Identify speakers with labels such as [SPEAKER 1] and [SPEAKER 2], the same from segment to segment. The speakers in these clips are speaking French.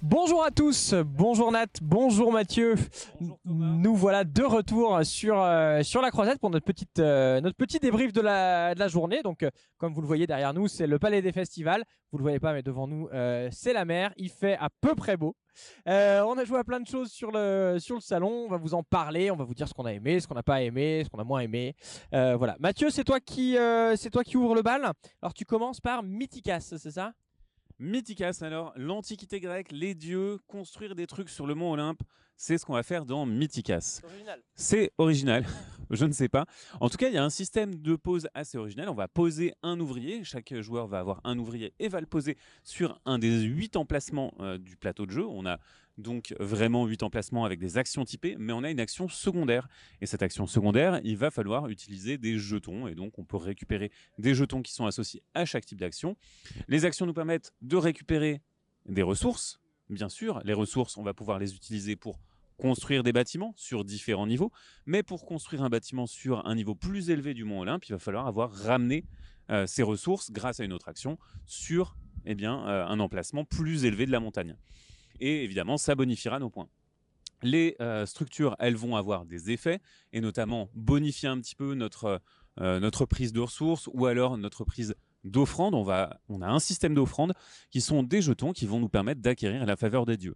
[SPEAKER 1] Bonjour à tous, bonjour Nat, bonjour Mathieu.
[SPEAKER 2] Bonjour.
[SPEAKER 1] Nous voilà de retour sur euh, sur la croisette pour notre petite euh, notre petit débrief de la de la journée. Donc euh, comme vous le voyez derrière nous, c'est le palais des festivals. Vous le voyez pas mais devant nous c'est la mer, il fait à peu près beau. Euh, on a joué à plein de choses sur le sur le salon, on va vous en parler, on va vous dire ce qu'on a aimé, ce qu'on n'a pas aimé, ce qu'on a moins aimé. Euh, voilà. Mathieu, c'est toi qui euh, c'est toi qui ouvre le bal. Alors tu commences par Mythicas, c'est ça?
[SPEAKER 2] Mythicas, alors, l'Antiquité grecque, les dieux, construire des trucs sur le mont Olympe, c'est ce qu'on va faire dans Mythicas.
[SPEAKER 1] Original.
[SPEAKER 2] C'est original, je ne sais pas. En tout cas, il y a un système de pose assez original. On va poser un ouvrier, chaque joueur va avoir un ouvrier et va le poser sur un des huit emplacements euh, du plateau de jeu. On a donc vraiment huit emplacements avec des actions typées, mais on a une action secondaire. Et cette action secondaire, il va falloir utiliser des jetons, et donc on peut récupérer des jetons qui sont associés à chaque type d'action. Les actions nous permettent de récupérer des ressources. Bien sûr, les ressources, on va pouvoir les utiliser pour construire des bâtiments sur différents niveaux, mais pour construire un bâtiment sur un niveau plus élevé du mont Olympe, il va falloir avoir ramené euh, ces ressources grâce à une autre action sur eh bien, euh, un emplacement plus élevé de la montagne. Et évidemment, ça bonifiera nos points. Les euh, structures, elles vont avoir des effets, et notamment bonifier un petit peu notre, notre prise de ressources ou alors notre prise d'offrandes. On, va, on a un système d'offrandes qui sont des jetons qui vont nous permettre d'acquérir la faveur des dieux.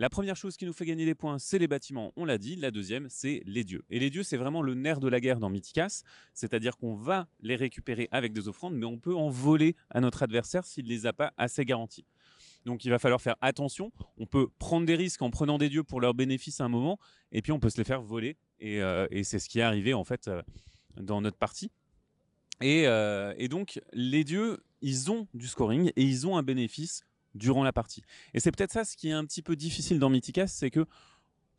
[SPEAKER 2] La première chose qui nous fait gagner des points, c'est les bâtiments, on l'a dit. La deuxième, c'est les dieux. Et les dieux, c'est vraiment le nerf de la guerre dans Mythicas, c'est-à-dire qu'on va les récupérer avec des offrandes, mais on peut en voler à notre adversaire s'il ne les a pas assez garantis. Donc il va falloir faire attention. On peut prendre des risques en prenant des dieux pour leur bénéfice à un moment, et puis on peut se les faire voler. Et, euh, c'est ce qui est arrivé en fait euh, dans notre partie. Euh, et donc les dieux, ils ont du scoring et ils ont un bénéfice durant la partie. Et c'est peut-être ça ce qui est un petit peu difficile dans Mythicas, c'est que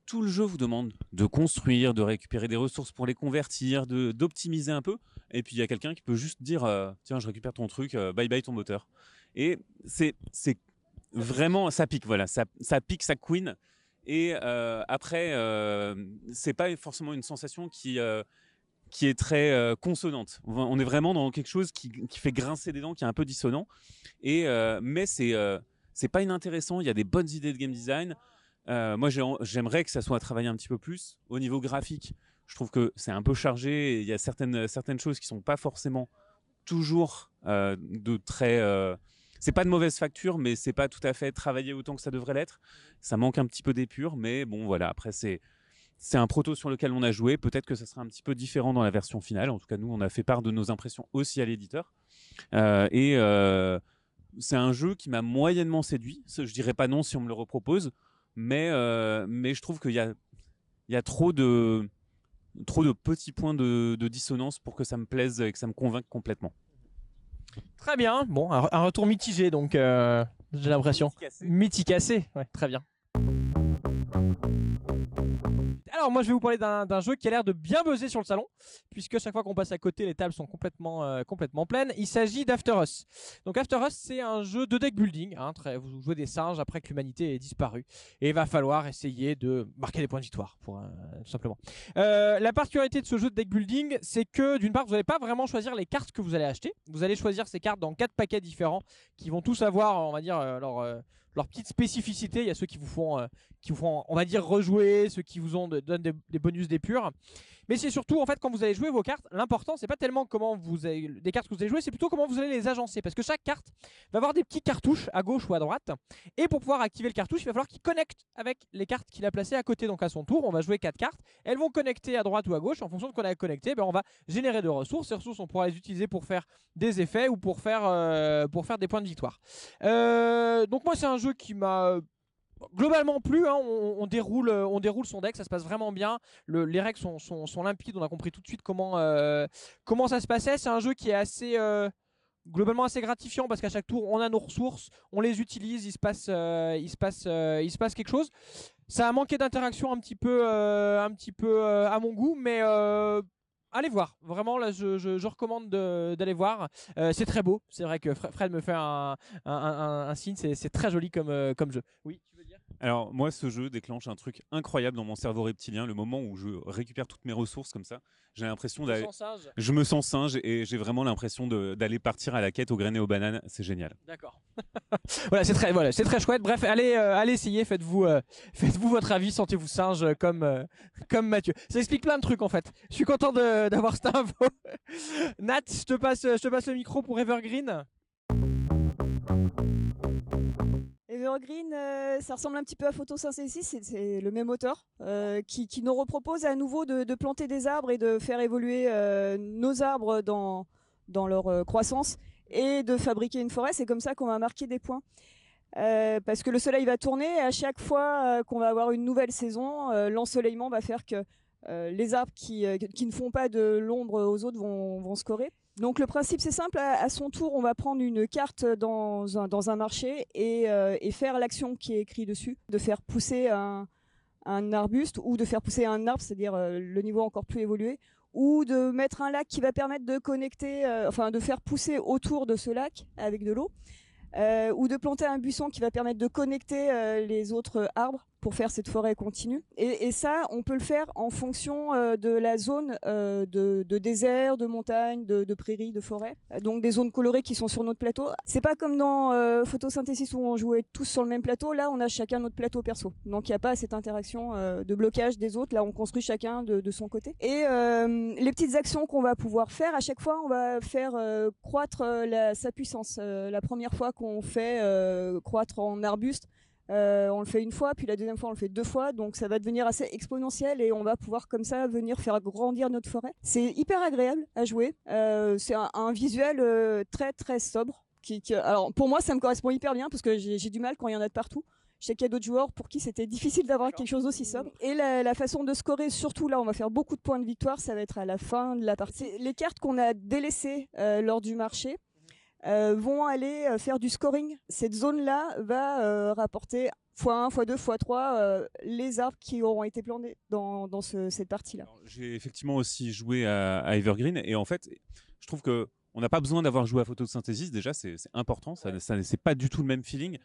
[SPEAKER 2] tout le jeu vous demande de construire, de récupérer des ressources pour les convertir, d'optimiser un peu. Et puis il y a quelqu'un qui peut juste dire euh, tiens je récupère ton truc, euh, bye bye ton moteur. Et c'est vraiment ça pique voilà ça pique ça queen. Et euh, après euh, c'est pas forcément une sensation qui qui est très euh, consonante. On est vraiment dans quelque chose qui, fait grincer des dents, qui est un peu dissonant. Et euh, mais c'est euh, c'est pas inintéressant. Il y a des bonnes idées de game design. Euh, moi, j'ai- j'aimerais que ça soit travaillé un petit peu plus au niveau graphique. Je trouve que c'est un peu chargé. Il y a certaines certaines choses qui sont pas forcément toujours de très. C'est pas de mauvaise facture, mais c'est pas tout à fait travaillé autant que ça devrait l'être. Ça manque un petit peu d'épure, mais bon, voilà. Après, c'est c'est un proto sur lequel on a joué. Peut-être que ça sera un petit peu différent dans la version finale. En tout cas, nous, on a fait part de nos impressions aussi à l'éditeur. Euh, et euh, c'est un jeu qui m'a moyennement séduit. Je dirais pas non si on me le repropose, mais euh, mais je trouve qu'il y a il y a trop de trop de petits points de, de dissonance pour que ça me plaise et que ça me convainque complètement.
[SPEAKER 1] Très bien. Bon, un, un retour mitigé donc j'ai l'impression. Mythicacé, ouais, très bien. Alors moi je vais vous parler d'un jeu qui a l'air de bien buzzer sur le salon, puisque chaque fois qu'on passe à côté, les tables sont complètement euh, complètement pleines. Il s'agit d'After Us. Donc After Us, c'est un jeu de deck building. Hein, vous jouez des singes après que l'humanité ait disparu, et il va falloir essayer de marquer des points de victoire, pour euh, tout simplement. Euh, la particularité de ce jeu de deck building, c'est que d'une part, vous n'allez pas vraiment choisir les cartes que vous allez acheter. Vous allez choisir ces cartes dans quatre paquets différents, qui vont tous avoir, on va dire, leur leur petite spécificité. Il y a ceux qui vous font, euh, qui vous font, on va dire, rejouer, ceux qui vous ont donnent des, des bonus d'épure. Mais c'est surtout, en fait, quand vous allez jouer vos cartes, l'important, c'est pas tellement comment vous avez, des cartes que vous allez jouer, c'est plutôt comment vous allez les agencer. Parce que chaque carte va avoir des petits cartouches à gauche ou à droite. Et pour pouvoir activer le cartouche, il va falloir qu'il connecte avec les cartes qu'il a placées à côté. Donc à son tour, on va jouer quatre cartes. Elles vont connecter à droite ou à gauche. En fonction de qu'on a connecté, ben, on va générer de ressources. Ces ressources, on pourra les utiliser pour faire des effets ou pour faire, euh, pour faire des points de victoire. Euh, donc moi, c'est un jeu qui m'a globalement plu. Hein, on, déroule, euh, on déroule son deck, ça se passe vraiment bien. Le- les règles sont, sont, sont limpides. On a compris tout de suite comment, euh, comment ça se passait. C'est un jeu qui est assez euh, globalement assez gratifiant parce qu'à chaque tour, on a nos ressources, on les utilise, il se passe, il se passe, il se passe quelque chose. Ça a manqué d'interaction un petit peu, un petit peu à mon goût, mais allez voir. Vraiment, là, je, je, recommande de- d'aller voir. C'est très beau. C'est vrai que Fre- Fred me fait un, un, signe. C'est très joli comme, comme jeu.
[SPEAKER 2] Alors moi, ce jeu déclenche un truc incroyable dans mon cerveau reptilien, le moment où je récupère toutes mes ressources comme ça. J'ai l'impression d'aller... Je me sens singe et j'ai vraiment l'impression d'aller partir à la quête aux graines et aux bananes. C'est génial.
[SPEAKER 1] D'accord. voilà, c'est très, voilà, c'est très chouette. Bref, allez, euh, allez essayer, faites-vous, euh, faites-vous votre avis, sentez-vous singe comme, euh, comme Mathieu. Ça explique plein de trucs en fait. Je suis content d'avoir cette info. Nat, je te passe, je te passe le micro pour Evergreen.
[SPEAKER 3] Evergreen, euh, ça ressemble un petit peu à Photosynthesis, c'est le même auteur euh, qui, nous repropose à nouveau de, planter des arbres et de faire évoluer euh, nos arbres dans, leur croissance et de fabriquer une forêt. C'est comme ça qu'on va marquer des points. parce que le soleil va tourner et à chaque fois qu'on va avoir une nouvelle saison, l'ensoleillement va faire que les arbres qui, qui, ne font pas de l'ombre aux autres vont, vont scorer. Donc le principe c'est simple, à, son tour on va prendre une carte dans un, marché et, euh, et faire l'action qui est écrite dessus, de faire pousser un, un arbuste ou de faire pousser un arbre, c'est-à-dire euh, le niveau encore plus évolué, ou de mettre un lac qui va permettre de connecter, euh, enfin de faire pousser autour de ce lac avec de l'eau, ou de planter un buisson qui va permettre de connecter les autres arbres pour faire cette forêt continue. Et, ça, on peut le faire en fonction euh, de la zone euh, de, désert, de montagne, de, prairie, de forêt. Donc des zones colorées qui sont sur notre plateau. C'est pas comme dans euh, photosynthèse où on jouait tous sur le même plateau. Là, on a chacun notre plateau perso. Donc il n'y a pas cette interaction de blocage des autres. Là, on construit chacun de, son côté. Et les petites actions qu'on va pouvoir faire, à chaque fois, on va faire croître sa puissance. la première fois qu'on fait croître en arbuste, euh, on le fait une fois, puis la deuxième fois on le fait deux fois, donc ça va devenir assez exponentiel et on va pouvoir comme ça venir faire grandir notre forêt. C'est hyper agréable à jouer. Euh, c'est un, visuel euh, très très sobre. Qui, alors pour moi ça me correspond hyper bien parce que j'ai du mal quand il y en a de partout. Je sais qu'il y a d'autres joueurs pour qui c'était difficile d'avoir quelque chose aussi sobre. Et la, façon de scorer, surtout là, on va faire beaucoup de points de victoire, ça va être à la fin de la partie. Les cartes qu'on a délaissées lors du marché, euh, vont aller euh, faire du scoring. Cette zone-là va euh, rapporter x1, x2, x3 les arbres qui auront été plantés dans, dans cette partie-là.
[SPEAKER 2] J'ai effectivement aussi joué à, Evergreen et en fait, je trouve que on n'a pas besoin d'avoir joué à photosynthèse. Déjà, c'est important. Ça, ça c'est pas du tout le même feeling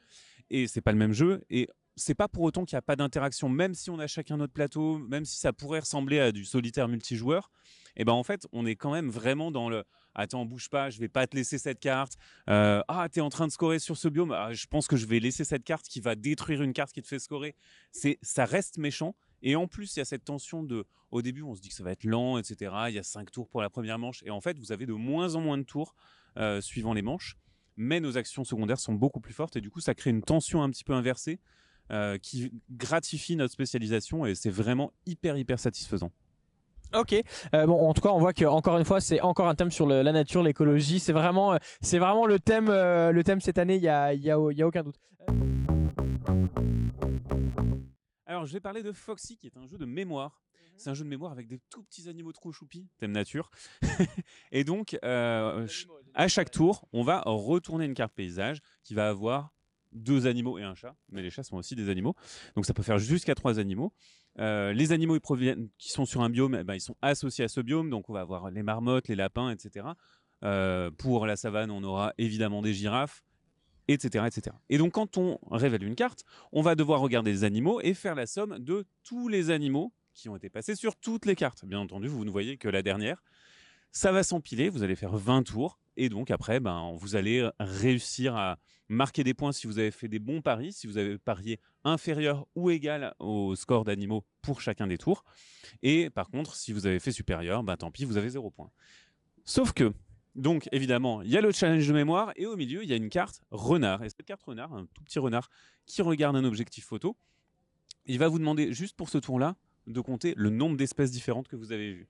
[SPEAKER 2] et c'est pas le même jeu. Et c'est pas pour autant qu'il n'y a pas d'interaction, même si on a chacun notre plateau, même si ça pourrait ressembler à du solitaire multijoueur. Et ben en fait, on est quand même vraiment dans le attends, bouge pas, je vais pas te laisser cette carte. Euh, ah, tu es en train de scorer sur ce biome. Ah, je pense que je vais laisser cette carte qui va détruire une carte qui te fait scorer. C'est, ça reste méchant. Et en plus, il y a cette tension de, au début, on se dit que ça va être lent, etc. Il y a cinq tours pour la première manche. Et en fait, vous avez de moins en moins de tours euh, suivant les manches. Mais nos actions secondaires sont beaucoup plus fortes. Et du coup, ça crée une tension un petit peu inversée euh, qui gratifie notre spécialisation. Et c'est vraiment hyper, hyper satisfaisant.
[SPEAKER 1] Ok. Euh, bon, en tout cas, on voit que encore une fois, c'est encore un thème sur la nature, l'écologie. C'est vraiment, euh, c'est vraiment le thème, euh, le thème cette année. Il y a, y, a, y a, aucun doute.
[SPEAKER 2] Alors, je vais parler de Foxy, qui est un jeu de mémoire. Mhm. C'est un jeu de mémoire avec des tout petits animaux trop choupis, thème nature. et donc, à chaque tour, on va retourner une carte paysage qui va avoir deux animaux et un chat, mais les chats sont aussi des animaux. Donc ça peut faire jusqu'à trois animaux. Euh, les animaux qui sont sur un biome, eh ben, ils sont associés à ce biome, donc on va avoir les marmottes, les lapins, etc. Euh, pour la savane, on aura évidemment des girafes, etc., etc. Et donc quand on révèle une carte, on va devoir regarder les animaux et faire la somme de tous les animaux qui ont été passés sur toutes les cartes. Bien entendu, vous ne voyez que la dernière. Ça va s'empiler, vous allez faire 20 tours, et donc après, ben, vous allez réussir à marquer des points si vous avez fait des bons paris, si vous avez parié inférieur ou égal au score d'animaux pour chacun des tours. Et par contre, si vous avez fait supérieur, ben, tant pis, vous avez 0 points. Sauf que, donc évidemment, il y a le challenge de mémoire, et au milieu, il y a une carte renard. Et cette carte renard, un tout petit renard qui regarde un objectif photo, il va vous demander juste pour ce tour-là de compter le nombre d'espèces différentes que vous avez vues.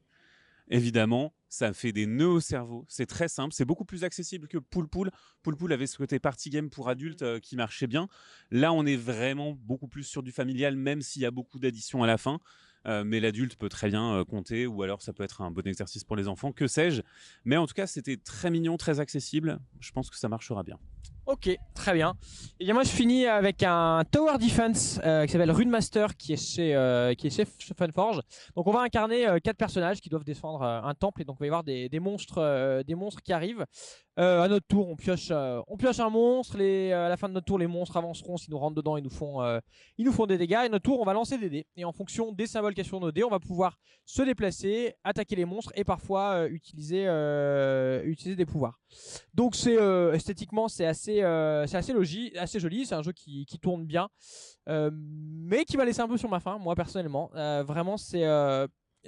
[SPEAKER 2] Évidemment, ça fait des nœuds au cerveau. C'est très simple, c'est beaucoup plus accessible que Pool Pool. Pool Pool avait ce côté party game pour adultes euh, qui marchait bien. Là, on est vraiment beaucoup plus sur du familial, même s'il y a beaucoup d'additions à la fin. Euh, mais l'adulte peut très bien euh, compter, ou alors ça peut être un bon exercice pour les enfants, que sais-je. Mais en tout cas, c'était très mignon, très accessible. Je pense que ça marchera bien.
[SPEAKER 1] Ok, très bien. Et bien moi je finis avec un Tower Defense euh, qui s'appelle Runemaster qui est chez euh, qui est chez Funforge. Donc on va incarner euh, quatre personnages qui doivent défendre euh, un temple et donc il va y avoir des, des monstres des monstres qui arrivent. À notre tour, on pioche on pioche un monstre, à la fin de notre tour les monstres avanceront s'ils nous rentrent dedans, ils nous font ils nous font des dégâts et notre tour on va lancer des dés et en fonction des symboles qu'il y a sur nos dés, on va pouvoir se déplacer, attaquer les monstres et parfois utiliser utiliser des pouvoirs. Donc c'est esthétiquement c'est assez euh, c'est assez logique, assez joli. C'est un jeu qui, tourne bien, euh, mais qui m'a laissé un peu sur ma faim, moi personnellement. Euh, vraiment c'est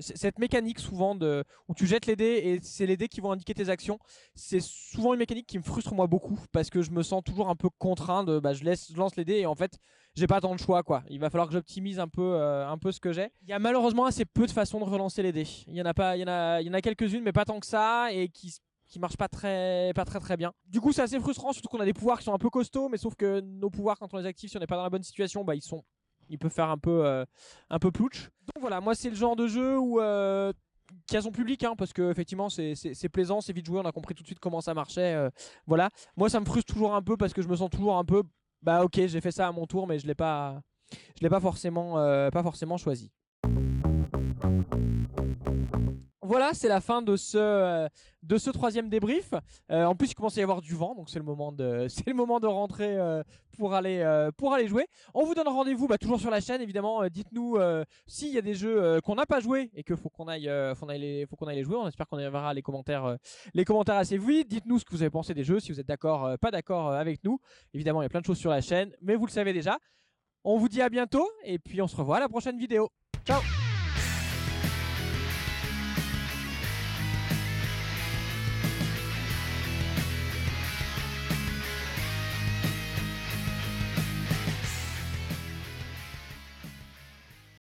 [SPEAKER 1] cette mécanique souvent de où tu jettes les dés et c'est les dés qui vont indiquer tes actions. C'est souvent une mécanique qui me frustre moi beaucoup parce que je me sens toujours un peu contraint de bah, je laisse je lance les dés et en fait j'ai pas tant de choix quoi. Il va falloir que j'optimise un peu un peu ce que j'ai. Il y a malheureusement assez peu de façons de relancer les dés. Il y en a pas il y en a il y en a quelques-unes mais pas tant que ça et qui qui marche pas très pas très très bien. Du coup, c'est assez frustrant surtout qu'on a des pouvoirs qui sont un peu costauds mais sauf que nos pouvoirs quand on les active si on n'est pas dans la bonne situation, bah ils sont ils peuvent faire un peu euh, un peu plouch. Donc voilà, moi c'est le genre de jeu où euh, qui a son public hein, parce que effectivement c'est plaisant, c'est vite joué, on a compris tout de suite comment ça marchait euh, voilà. Moi ça me frustre toujours un peu parce que je me sens toujours un peu bah OK, j'ai fait ça à mon tour mais je l'ai pas je l'ai pas forcément pas forcément choisi. Voilà, c'est la fin de ce euh, troisième débrief. Euh, en plus, il commence à y avoir du vent, donc c'est le moment de rentrer euh, pour aller jouer. On vous donne rendez-vous bah, toujours sur la chaîne, évidemment. Dites-nous s'il y a des jeux qu'on n'a pas joué et que faut qu'on aille faut aille les qu'on aille les jouer. On espère qu'on y verra les commentaires les commentaires assez vite. Dites-nous ce que vous avez pensé des jeux, si vous êtes d'accord pas d'accord avec nous. Évidemment, il y a plein de choses sur la chaîne, mais vous le savez déjà. On vous dit à bientôt et puis on se revoit à la prochaine vidéo. Ciao